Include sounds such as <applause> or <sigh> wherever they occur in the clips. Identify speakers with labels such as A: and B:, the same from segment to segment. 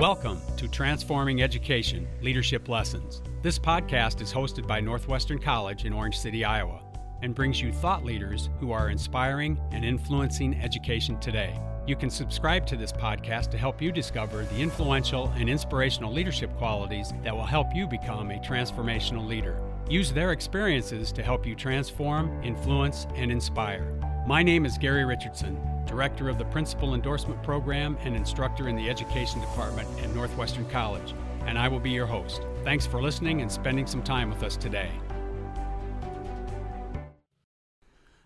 A: Welcome to Transforming Education Leadership Lessons. This podcast is hosted by Northwestern College in Orange City, Iowa, and brings you thought leaders who are inspiring and influencing education today. You can subscribe to this podcast to help you discover the influential and inspirational leadership qualities that will help you become a transformational leader. Use their experiences to help you transform, influence, and inspire. My name is Gary Richardson, Director of the Principal Endorsement Program and instructor in the Education Department at Northwestern College, and I will be your host. Thanks for listening and spending some time with us today.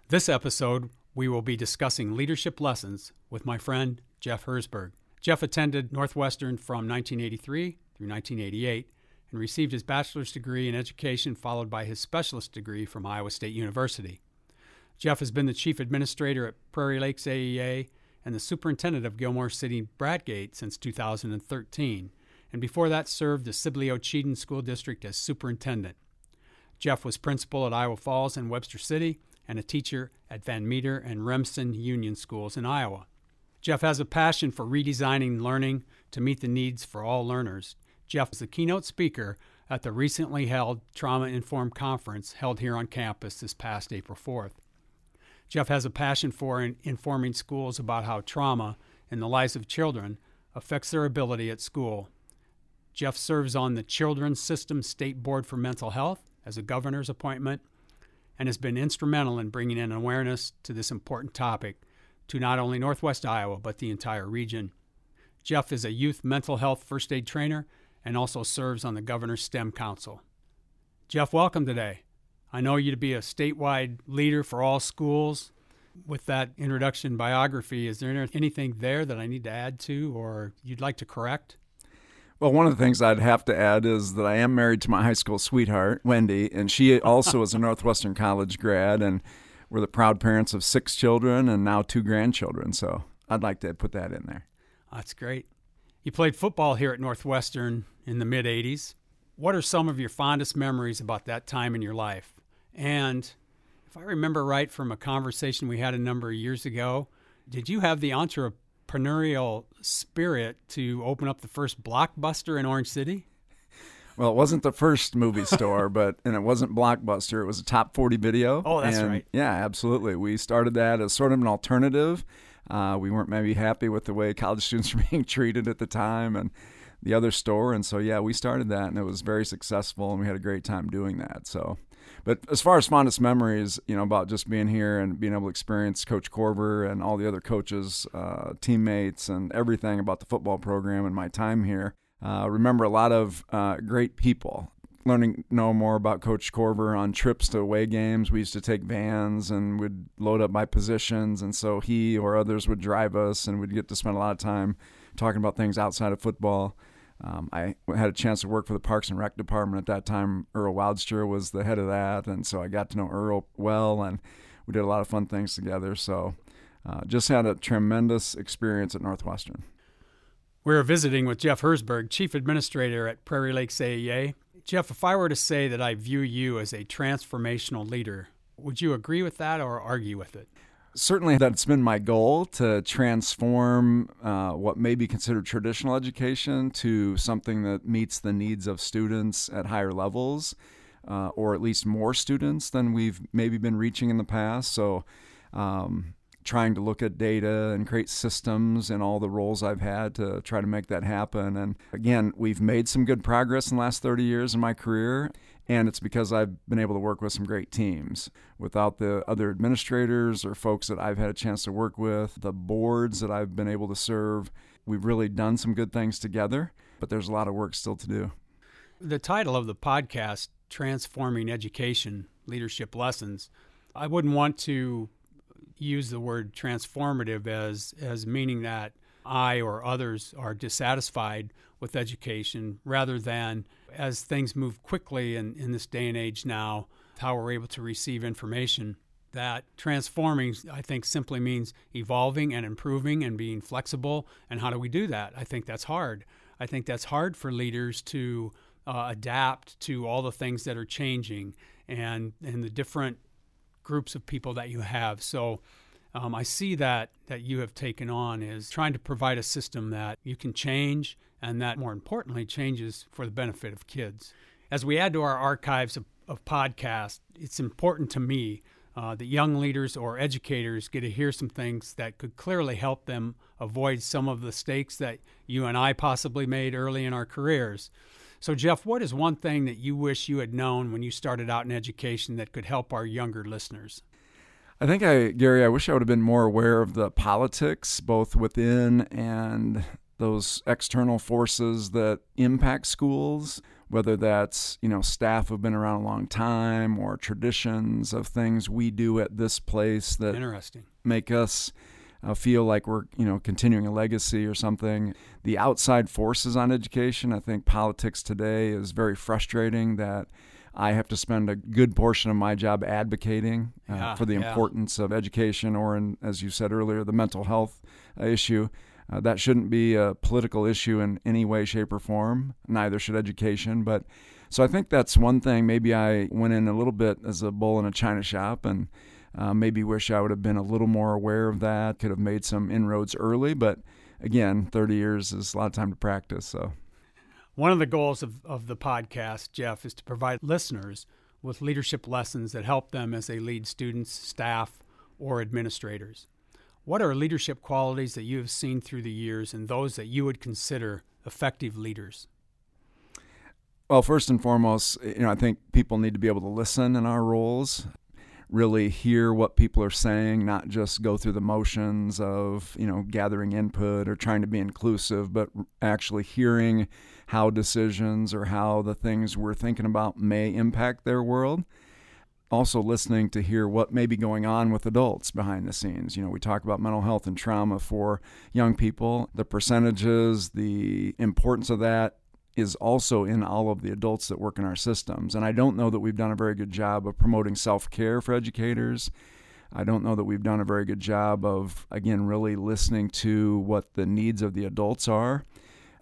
A: This episode, we will be discussing leadership lessons with my friend Jeff Herzberg. Jeff attended Northwestern from 1983 through 1988 and received his bachelor's degree in education, followed by his specialist degree from Iowa State University. Jeff has been the chief administrator at Prairie Lakes AEA and the superintendent of Gilmore City Bradgate since 2013, and before that served the Sibley Ocheyedan School District as superintendent. Jeff was principal at Iowa Falls and Webster City and a teacher at Van Meter and Remsen Union Schools in Iowa. Jeff has a passion for redesigning learning to meet the needs for all learners. Jeff was the keynote speaker at the recently held Trauma Informed Conference held here on campus this past April 4th. Jeff has a passion for in informing schools about how trauma in the lives of children affects their ability at school. Jeff serves on the Children's System State Board for Mental Health as a governor's appointment and has been instrumental in bringing in awareness to this important topic to not only Northwest Iowa but the entire region. Jeff is a youth mental health first aid trainer and also serves on the Governor's STEM Council. Jeff, welcome today. I know you to be a statewide leader for all schools. With that introduction biography, is there anything there that I need to add to or you'd like to correct?
B: Well, one of the things I'd have to add is that I am married to my high school sweetheart, Wendy, and she also is a Northwestern College grad, and we're the proud parents of six children and now two grandchildren. So I'd like to put that in there.
A: That's great. You played football here at Northwestern in the mid 80s. What are some of your fondest memories about that time in your life? And if I remember right from a conversation we had a number of years ago, did you have the entrepreneurial spirit to open up the first blockbuster in Orange City?
B: Well, it wasn't the first movie store, <laughs> but and it wasn't Blockbuster. It was a top forty video.
A: Oh, that's
B: and,
A: right.
B: Yeah, absolutely. We started that as sort of an alternative. Uh, we weren't maybe happy with the way college <laughs> students were being treated at the time, and the other store. And so, yeah, we started that, and it was very successful, and we had a great time doing that. So, but as far as fondest memories, you know, about just being here and being able to experience Coach Korver and all the other coaches, uh, teammates, and everything about the football program and my time here, uh, remember a lot of uh, great people. Learning know more about Coach Korver on trips to away games. We used to take vans and would load up my positions, and so he or others would drive us, and we'd get to spend a lot of time talking about things outside of football. Um, I had a chance to work for the Parks and Rec department at that time. Earl Woudstra was the head of that, and so I got to know Earl well, and we did a lot of fun things together. So, uh, just had a tremendous experience at Northwestern.
A: We're visiting with Jeff Herzberg, Chief Administrator at Prairie Lakes AEA. Jeff, if I were to say that I view you as a transformational leader, would you agree with that or argue with it?
B: Certainly that's been my goal to transform uh, what may be considered traditional education to something that meets the needs of students at higher levels uh, or at least more students than we've maybe been reaching in the past so um, trying to look at data and create systems and all the roles I've had to try to make that happen. And again, we've made some good progress in the last 30 years in my career and it's because I've been able to work with some great teams. Without the other administrators or folks that I've had a chance to work with, the boards that I've been able to serve, we've really done some good things together, but there's a lot of work still to do.
A: The title of the podcast, Transforming Education Leadership Lessons, I wouldn't want to use the word transformative as, as meaning that I or others are dissatisfied with education rather than as things move quickly in, in this day and age now, how we're able to receive information. That transforming, I think, simply means evolving and improving and being flexible. And how do we do that? I think that's hard. I think that's hard for leaders to uh, adapt to all the things that are changing and, and the different groups of people that you have. So um, I see that that you have taken on is trying to provide a system that you can change and that more importantly changes for the benefit of kids. As we add to our archives of, of podcasts, it's important to me uh, that young leaders or educators get to hear some things that could clearly help them avoid some of the mistakes that you and I possibly made early in our careers. So, Jeff, what is one thing that you wish you had known when you started out in education that could help our younger listeners?
B: I think I, Gary, I wish I would have been more aware of the politics, both within and those external forces that impact schools, whether that's, you know, staff who've been around a long time or traditions of things we do at this place that
A: Interesting.
B: make us uh, feel like we're, you know, continuing a legacy or something. The outside forces on education, I think politics today is very frustrating that I have to spend a good portion of my job advocating uh,
A: Yeah,
B: for the
A: yeah.
B: importance of education, or, in, as you said earlier, the mental health issue. Uh, that shouldn't be a political issue in any way, shape, or form. Neither should education. But so I think that's one thing. Maybe I went in a little bit as a bull in a china shop, and uh, maybe wish I would have been a little more aware of that. Could have made some inroads early, but again, 30 years is a lot of time to practice. So.
A: One of the goals of, of the podcast, Jeff, is to provide listeners with leadership lessons that help them as they lead students, staff, or administrators. What are leadership qualities that you have seen through the years and those that you would consider effective leaders?
B: Well, first and foremost, you know, I think people need to be able to listen in our roles, really hear what people are saying, not just go through the motions of, you know, gathering input or trying to be inclusive, but actually hearing how decisions or how the things we're thinking about may impact their world. Also, listening to hear what may be going on with adults behind the scenes. You know, we talk about mental health and trauma for young people, the percentages, the importance of that is also in all of the adults that work in our systems. And I don't know that we've done a very good job of promoting self care for educators. I don't know that we've done a very good job of, again, really listening to what the needs of the adults are.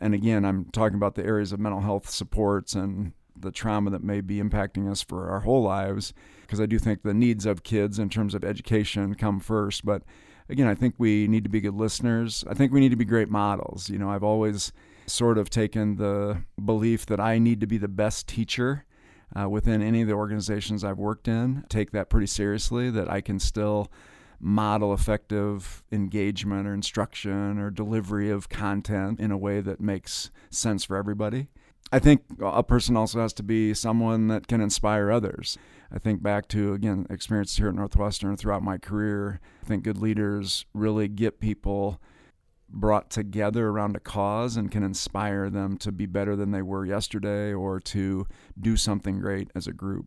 B: And again, I'm talking about the areas of mental health supports and the trauma that may be impacting us for our whole lives, because I do think the needs of kids in terms of education come first. But again, I think we need to be good listeners. I think we need to be great models. You know, I've always sort of taken the belief that I need to be the best teacher uh, within any of the organizations I've worked in. Take that pretty seriously, that I can still model effective engagement or instruction or delivery of content in a way that makes sense for everybody. I think a person also has to be someone that can inspire others. I think back to, again, experiences here at Northwestern throughout my career. I think good leaders really get people brought together around a cause and can inspire them to be better than they were yesterday or to do something great as a group.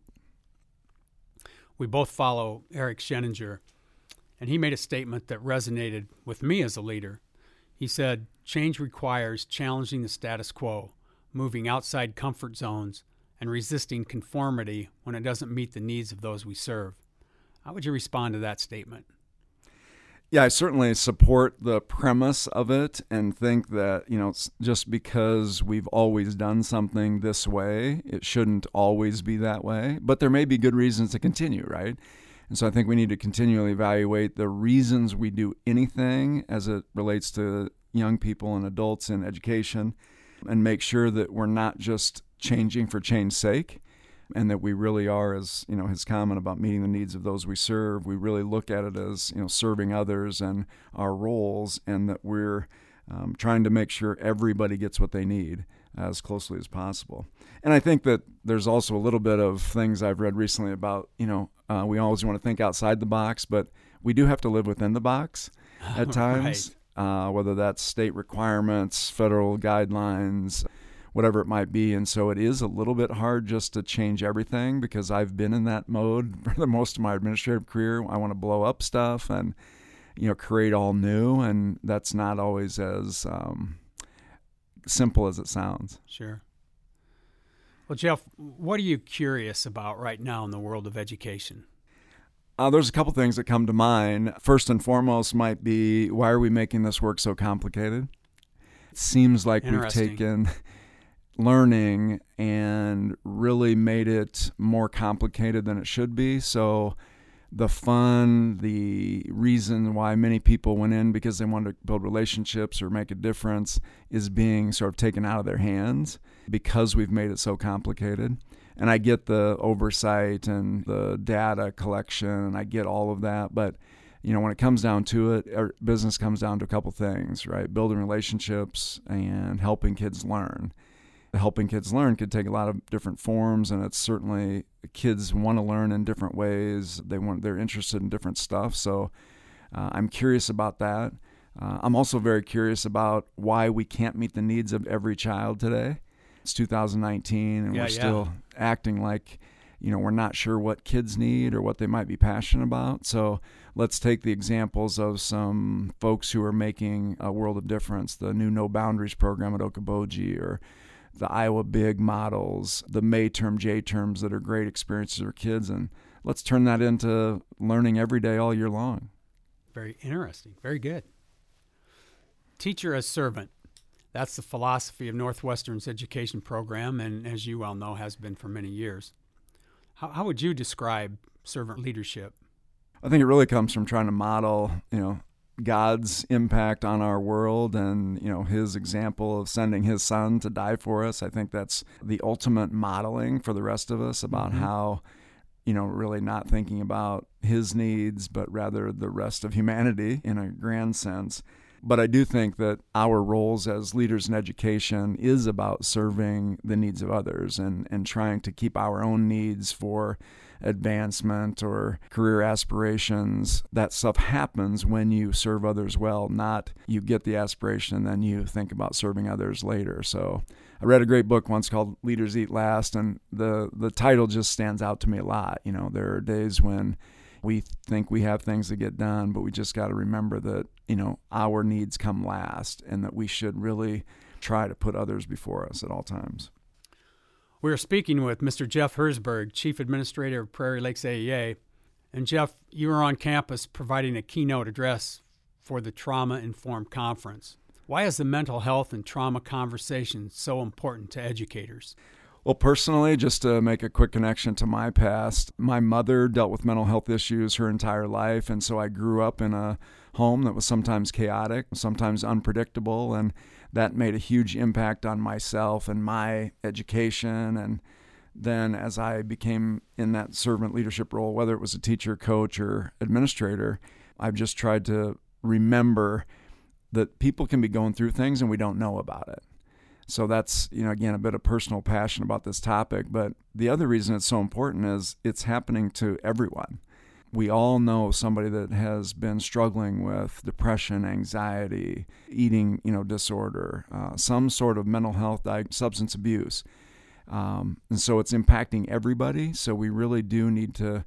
A: We both follow Eric Sheninger, and he made a statement that resonated with me as a leader. He said, Change requires challenging the status quo, moving outside comfort zones, and resisting conformity when it doesn't meet the needs of those we serve. How would you respond to that statement?
B: Yeah, I certainly support the premise of it and think that, you know, just because we've always done something this way, it shouldn't always be that way. But there may be good reasons to continue, right? And so I think we need to continually evaluate the reasons we do anything as it relates to young people and adults in education and make sure that we're not just changing for change's sake and that we really are as you know his comment about meeting the needs of those we serve we really look at it as you know serving others and our roles and that we're um, trying to make sure everybody gets what they need as closely as possible. And i think that there's also a little bit of things i've read recently about you know uh, we always want to think outside the box but we do have to live within the box <laughs> at times uh, whether that's state requirements federal guidelines whatever it might be. And so it is a little bit hard just to change everything because I've been in that mode <laughs> for the most of my administrative career. I want to blow up stuff and you know create all new, and that's not always as um, simple as it sounds.
A: Sure. Well, Jeff, what are you curious about right now in the world of education?
B: Uh, there's a couple things that come to mind. First and foremost, might be why are we making this work so complicated? It seems like we've taken learning and really made it more complicated than it should be. So the fun, the reason why many people went in because they wanted to build relationships or make a difference is being sort of taken out of their hands because we've made it so complicated. And I get the oversight and the data collection, and I get all of that. But, you know, when it comes down to it, our business comes down to a couple things, right? Building relationships and helping kids learn helping kids learn could take a lot of different forms and it's certainly kids want to learn in different ways. They want they're interested in different stuff so uh, i'm curious about that. Uh, i'm also very curious about why we can't meet the needs of every child today. It's 2019 and
A: yeah,
B: we're
A: yeah.
B: still acting like you know we're not sure what kids need or what they might be passionate about. So let's take the examples of some folks who are making a world of difference. The new no boundaries program at okoboji or the Iowa Big models, the May term, J terms that are great experiences for kids. And let's turn that into learning every day, all year long.
A: Very interesting. Very good. Teacher as servant. That's the philosophy of Northwestern's education program, and as you well know, has been for many years. How, how would you describe servant leadership?
B: I think it really comes from trying to model, you know, God's impact on our world and you know his example of sending his son to die for us I think that's the ultimate modeling for the rest of us about
A: mm-hmm.
B: how you know really not thinking about his needs but rather the rest of humanity in a grand sense but I do think that our roles as leaders in education is about serving the needs of others and, and trying to keep our own needs for advancement or career aspirations. That stuff happens when you serve others well, not you get the aspiration and then you think about serving others later. So I read a great book once called Leaders Eat Last, and the, the title just stands out to me a lot. You know, there are days when we think we have things to get done, but we just got to remember that, you know, our needs come last and that we should really try to put others before us at all times.
A: We are speaking with Mr. Jeff Herzberg, Chief Administrator of Prairie Lakes AEA. And Jeff, you were on campus providing a keynote address for the Trauma Informed Conference. Why is the mental health and trauma conversation so important to educators?
B: Well, personally, just to make a quick connection to my past, my mother dealt with mental health issues her entire life. And so I grew up in a home that was sometimes chaotic, sometimes unpredictable. And that made a huge impact on myself and my education. And then as I became in that servant leadership role, whether it was a teacher, coach, or administrator, I've just tried to remember that people can be going through things and we don't know about it. So that's, you know, again, a bit of personal passion about this topic. But the other reason it's so important is it's happening to everyone we all know somebody that has been struggling with depression, anxiety, eating, you know, disorder, uh, some sort of mental health, substance abuse, um, and so it's impacting everybody. So we really do need to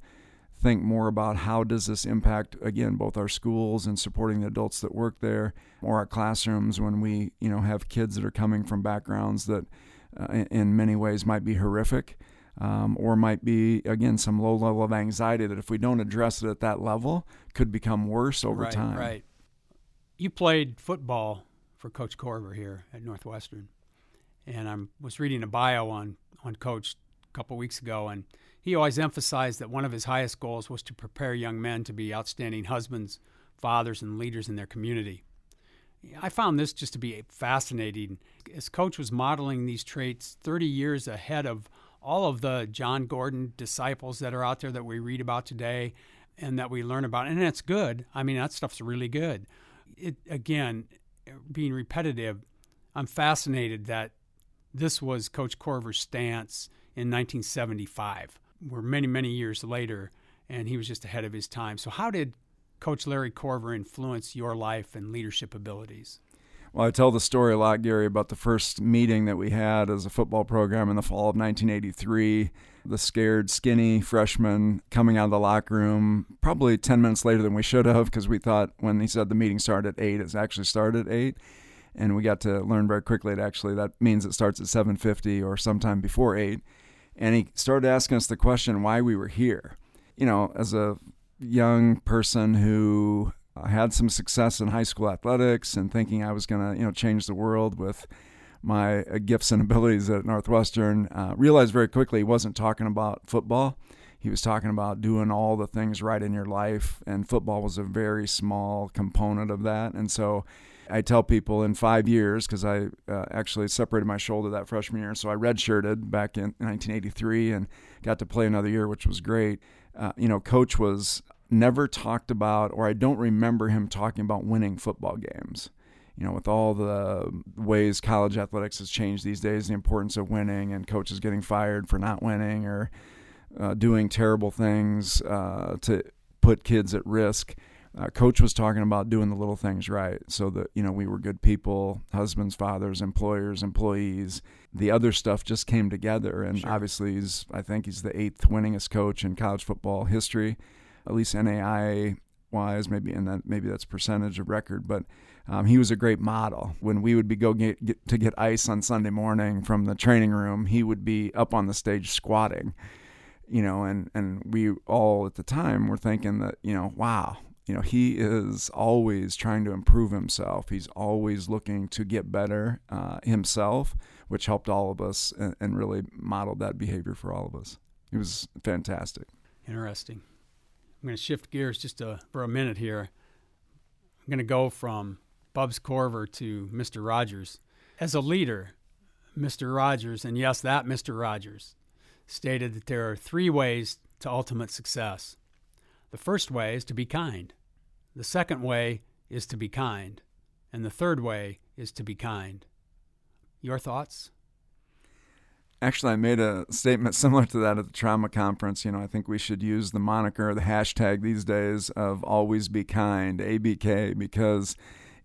B: think more about how does this impact again both our schools and supporting the adults that work there, or our classrooms when we, you know, have kids that are coming from backgrounds that, uh, in, in many ways, might be horrific um, or might be again some low level of anxiety that if we don't address it at that level could become worse over
A: right,
B: time.
A: Right. You played football for Coach Korver here at Northwestern, and I was reading a bio on on Coach a couple weeks ago, and he always emphasized that one of his highest goals was to prepare young men to be outstanding husbands, fathers, and leaders in their community. I found this just to be fascinating. As Coach was modeling these traits 30 years ahead of all of the Jon Gordon disciples that are out there that we read about today and that we learn about. And it's good. I mean, that stuff's really good. It again, being repetitive, I'm fascinated that this was Coach Korver's stance in 1975. We're many, many years later, and he was just ahead of his time. So, how did Coach Larry Korver influence your life and leadership abilities?
B: Well, I tell the story a lot, Gary, about the first meeting that we had as a football program in the fall of 1983. The scared, skinny freshman coming out of the locker room probably 10 minutes later than we should have because we thought when he said the meeting started at 8, it actually started at 8. And we got to learn very quickly that actually that means it starts at 7.50 or sometime before 8. And he started asking us the question why we were here. You know, as a young person who I had some success in high school athletics and thinking I was going to, you know, change the world with my uh, gifts and abilities at Northwestern. Uh, realized very quickly he wasn't talking about football. he was talking about doing all the things right in your life, and football was a very small component of that. And so I tell people in five years, because I uh, actually separated my shoulder that freshman year, so I redshirted back in 1983 and got to play another year, which was great. Uh, you know, coach was never talked about, or I don't remember him talking about winning football games. You know, with all the ways college athletics has changed these days, the importance of winning and coaches getting fired for not winning or uh, doing terrible things uh, to put kids at risk. Uh, coach was talking about doing the little things right so that you know we were good people husbands fathers employers employees the other stuff just came together and sure. obviously he's i think he's the eighth winningest coach in college football history at least NAI wise, maybe and that maybe that's percentage of record but um, he was a great model when we would be go get, get, to get ice on sunday morning from the training room he would be up on the stage squatting you know, and and we all at the time were thinking that you know, wow, you know, he is always trying to improve himself. He's always looking to get better uh, himself, which helped all of us and, and really modeled that behavior for all of us. He was fantastic.
A: Interesting. I'm going to shift gears just a, for a minute here. I'm going to go from Bubs Korver to Mr. Rogers. As a leader, Mr. Rogers, and yes, that Mr. Rogers, stated that there are three ways to ultimate success. The first way is to be kind. The second way is to be kind. And the third way is to be kind. Your thoughts?
B: Actually, I made a statement <laughs> similar to that at the trauma conference. You know, I think we should use the moniker, the hashtag these days of always be kind, ABK, because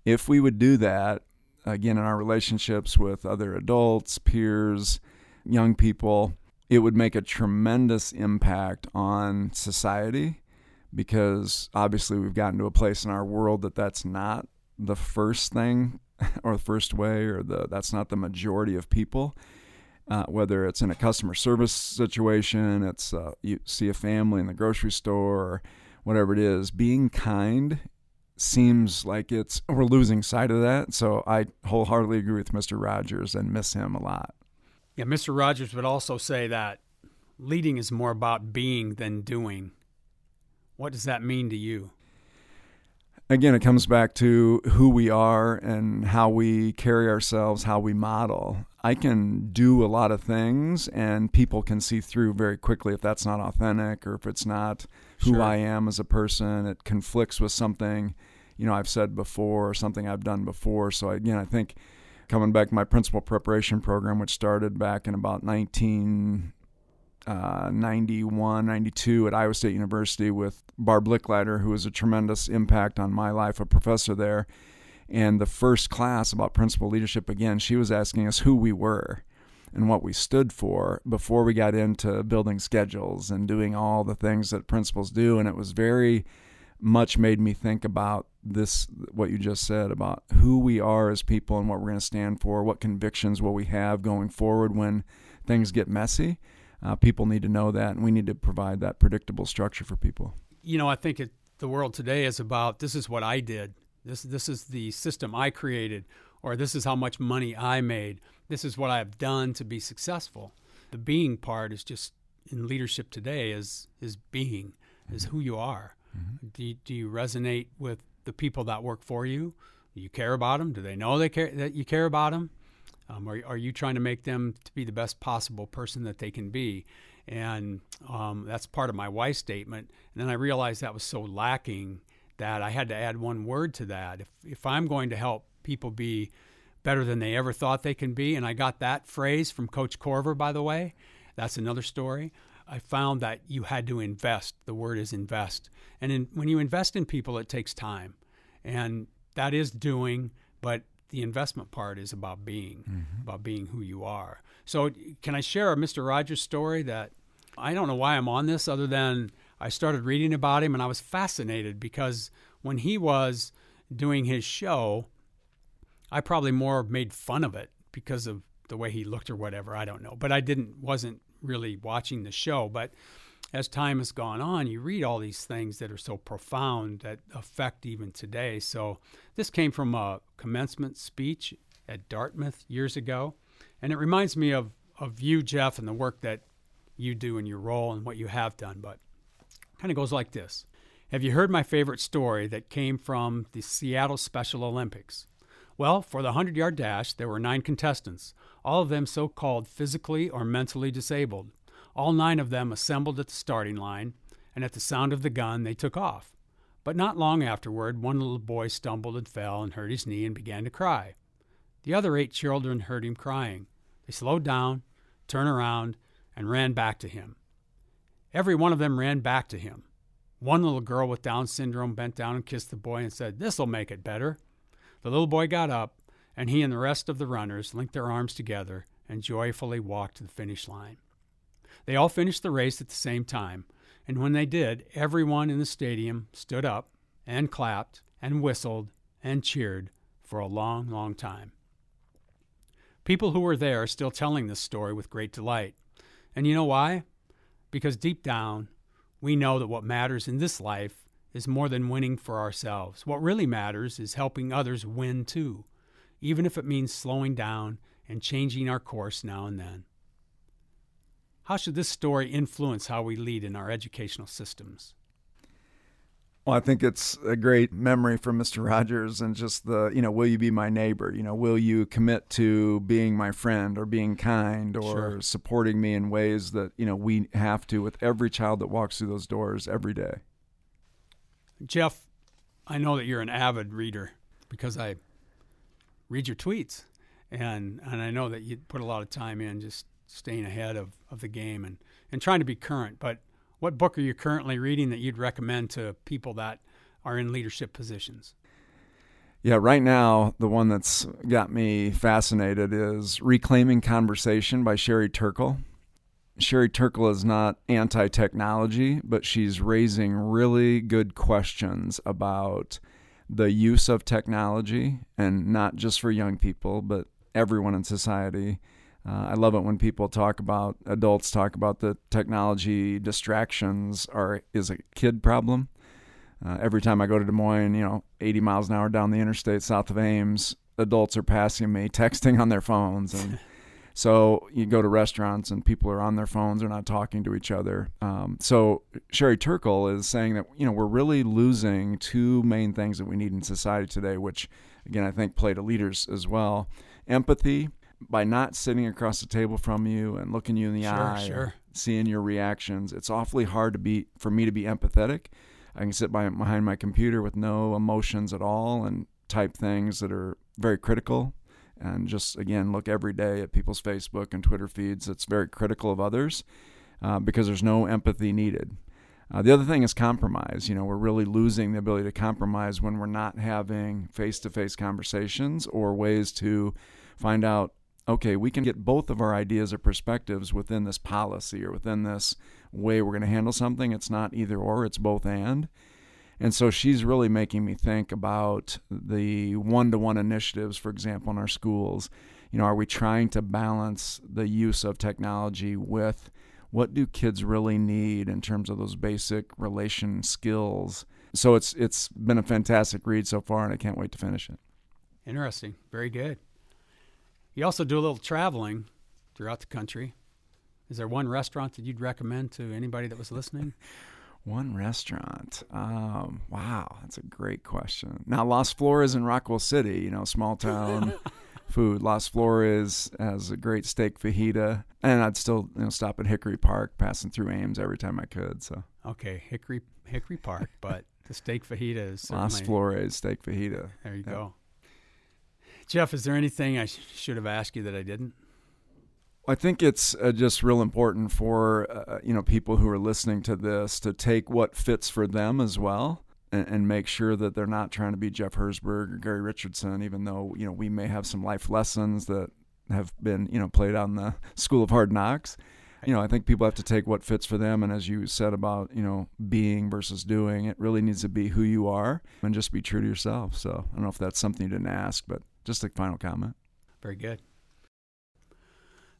B: if we would do that, again, in our relationships with other adults, peers, young people, it would make a tremendous impact on society because obviously we've gotten to a place in our world that that's not the first thing <laughs> or the first way or the that's not the majority of people uh, whether it's in a customer service situation it's uh, you see a family in the grocery store or whatever it is being kind seems like it's we're losing sight of that so i wholeheartedly agree with mr rogers and miss him a lot
A: yeah, Mr. Rogers would also say that leading is more about being than doing. What does that mean to you?
B: Again, it comes back to who we are and how we carry ourselves, how we model. I can do a lot of things, and people can see through very quickly if that's not authentic or if it's not who sure. I am as a person. It conflicts with something, you know, I've said before or something I've done before. So again, I think coming back to my principal preparation program, which started back in about 1991, uh, 92 at Iowa State University with Barb Licklider, who was a tremendous impact on my life, a professor there. And the first class about principal leadership, again, she was asking us who we were and what we stood for before we got into building schedules and doing all the things that principals do. And it was very much made me think about this what you just said about who we are as people and what we're going to stand for what convictions will we have going forward when things get messy. Uh, people need to know that and we need to provide that predictable structure for people.
A: You know i think it, the world today is about this is what i did this this is the system i created or this is how much money i made this is what i've done to be successful the being part is just in leadership today is is being is who you are mm-hmm. do, you, do you resonate with the people that work for you? Do you care about them? Do they know they care that you care about them? Um, are, are you trying to make them to be the best possible person that they can be? And um, that's part of my why statement. And then I realized that was so lacking that I had to add one word to that. If, if I'm going to help people be better than they ever thought they can be, and I got that phrase from Coach Korver, by the way, that's another story. I found that you had to invest. The word is invest. And in, when you invest in people, it takes time. And that is doing, but the investment part is about being, mm-hmm. about being who you are. So, can I share a Mr. Rogers story that I don't know why I'm on this other than I started reading about him and I was fascinated because when he was doing his show, I probably more made fun of it because of the way he looked or whatever. I don't know. But I didn't, wasn't really watching the show. But as time has gone on, you read all these things that are so profound that affect even today. So this came from a commencement speech at Dartmouth years ago, and it reminds me of of you, Jeff, and the work that you do in your role and what you have done, but kind of goes like this. Have you heard my favorite story that came from the Seattle Special Olympics? Well, for the 100 yard dash, there were nine contestants, all of them so called physically or mentally disabled. All nine of them assembled at the starting line, and at the sound of the gun, they took off. But not long afterward, one little boy stumbled and fell and hurt his knee and began to cry. The other eight children heard him crying. They slowed down, turned around, and ran back to him. Every one of them ran back to him. One little girl with Down syndrome bent down and kissed the boy and said, This'll make it better. The little boy got up, and he and the rest of the runners linked their arms together and joyfully walked to the finish line. They all finished the race at the same time, and when they did, everyone in the stadium stood up and clapped and whistled and cheered for a long, long time. People who were there are still telling this story with great delight. And you know why? Because deep down, we know that what matters in this life is more than winning for ourselves. What really matters is helping others win too, even if it means slowing down and changing our course now and then. How should this story influence how we lead in our educational systems?
B: Well, I think it's a great memory from Mr. Rogers and just the, you know, will you be my neighbor? You know, will you commit to being my friend or being kind or
A: Sure.
B: supporting me in ways that, you know, we have to with every child that walks through those doors every day?
A: Jeff, I know that you're an avid reader because I read your tweets, and and I know that you put a lot of time in just staying ahead of, of the game and, and trying to be current. But what book are you currently reading that you'd recommend to people that are in leadership positions?
B: Yeah, right now, the one that's got me fascinated is Reclaiming Conversation by Sherry Turkle. Sherry Turkle is not anti technology, but she's raising really good questions about the use of technology and not just for young people, but everyone in society. Uh, I love it when people talk about adults talk about the technology distractions are is a kid problem. Uh, every time I go to Des Moines, you know, 80 miles an hour down the interstate south of Ames, adults are passing me, <laughs> texting on their phones, and <laughs> so you go to restaurants and people are on their phones, they're not talking to each other. Um, so Sherry Turkle is saying that you know we're really losing two main things that we need in society today, which again I think play to leaders as well: empathy by not sitting across the table from you and looking you in the
A: Sure,
B: eye,
A: sure.
B: seeing your reactions. It's awfully hard to be for me to be empathetic. I can sit by, behind my computer with no emotions at all and type things that are very critical and just again look every day at people's Facebook and Twitter feeds. It's very critical of others uh, because there's no empathy needed. Uh, the other thing is compromise. You know, we're really losing the ability to compromise when we're not having face to face conversations or ways to find out okay, we can get both of our ideas or perspectives within this policy or within this way we're going to handle something. It's not either or, it's both and. And so she's really making me think about the one to one initiatives, for example, in our schools. You know, are we trying to balance the use of technology with what do kids really need in terms of those basic relation skills? So it's it's been a fantastic read so far, and I can't wait to finish it.
A: Interesting. Very good. You also do a little traveling throughout the country. Is there one restaurant that you'd recommend to anybody that was listening? <laughs>
B: One restaurant. Um, wow, that's a great question. Now, Las Flores in Rockwell City, you know, small town <laughs> food. Las Flores has a great steak fajita, and I'd still you know stop at Hickory Park, passing through Ames every time I could. So
A: Okay, Hickory Hickory Park, but the steak fajita is
B: Las Flores steak fajita.
A: there. You
B: Yep.
A: go. Jeff, is there anything I sh- should have asked you that I didn't?
B: I think it's uh, just real important for uh, you know people who are listening to this to take what fits for them as well, and, and make sure that they're not trying to be Jeff Herzberg or Gary Richardson, even though you know we may have some life lessons that have been you know played on the <laughs> School of Hard Knocks. You know, I think people have to take what fits for them, and as you said about you know being versus doing, it really needs to be who you are and just be true to yourself. So I don't know if that's something you didn't ask, but just a final comment.
A: Very good.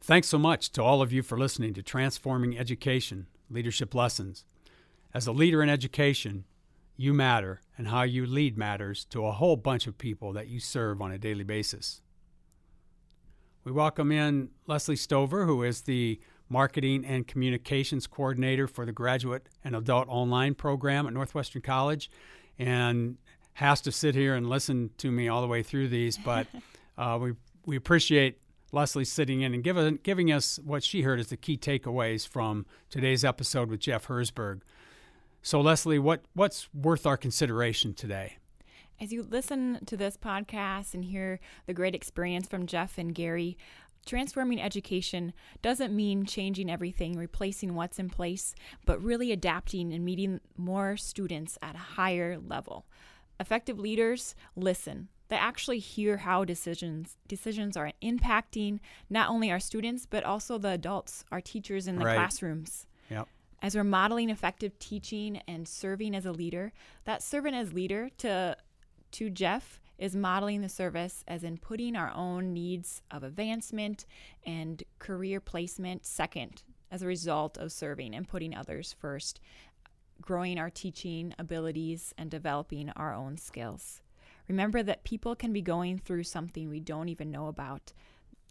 A: Thanks so much to all of you for listening to Transforming Education Leadership Lessons. As a leader in education, you matter, and how you lead matters to a whole bunch of people that you serve on a daily basis. We welcome in Leslie Stover, who is the Marketing and Communications Coordinator for the Graduate and Adult Online program at Northwestern College, and has to sit here and listen to me all the way through these. But <laughs> uh, we we appreciate Leslie sitting in and giving giving us what she heard as the key takeaways from today's episode with Jeff Herzberg. So, Leslie, what what's worth our consideration today?
C: As you listen to this podcast and hear the great experience from Jeff and Gary, transforming education doesn't mean changing everything, replacing what's in place, but really adapting and meeting more students at a higher level. Effective leaders listen. They actually hear how decisions decisions are impacting not only our students but also the adults, our teachers in the
A: right.
C: classrooms.
A: Yep.
C: As we're modeling effective teaching and serving as a leader, that serving as leader to to Jeff is modeling the service as in putting our own needs of advancement and career placement second as a result of serving and putting others first, growing our teaching abilities and developing our own skills. Remember that people can be going through something we don't even know about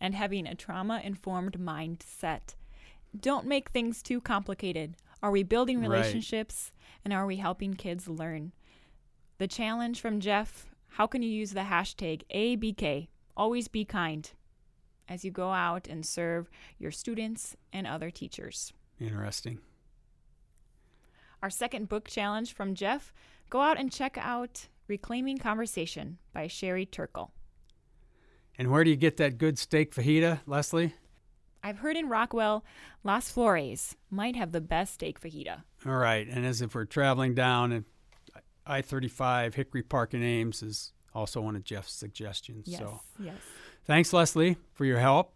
C: and having a trauma informed mindset. Don't make things too complicated. Are we building relationships right. and are we helping kids learn? The challenge from Jeff how can you use the hashtag ABK, always be kind, as you go out and serve your students and other teachers?
A: Interesting.
C: Our second book challenge from Jeff go out and check out Reclaiming Conversation by Sherry Turkle.
A: And where do you get that good steak fajita, Leslie?
C: I've heard in Rockwell, Las Flores might have the best steak fajita.
A: All right. And as if we're traveling down I 35 Hickory Park in Ames is also one of Jeff's suggestions.
C: Yes,
A: so
C: yes.
A: Thanks, Leslie, for your help.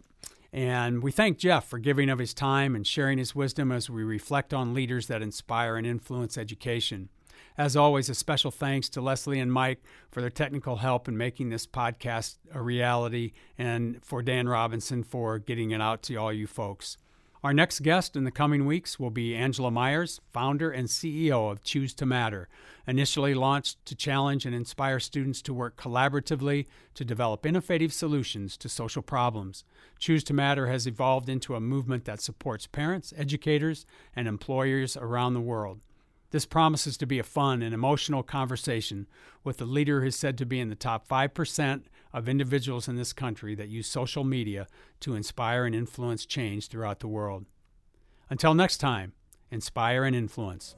A: And we thank Jeff for giving of his time and sharing his wisdom as we reflect on leaders that inspire and influence education. As always, a special thanks to Leslie and Mike for their technical help in making this podcast a reality, and for Dan Robinson for getting it out to all you folks. Our next guest in the coming weeks will be Angela Maiers, founder and CEO of Choose to Matter, initially launched to challenge and inspire students to work collaboratively to develop innovative solutions to social problems. Choose to Matter has evolved into a movement that supports parents, educators, and employers around the world. This promises to be a fun and emotional conversation with a leader who is said to be in the top 5% of individuals in this country that use social media to inspire and influence change throughout the world. Until next time, inspire and influence.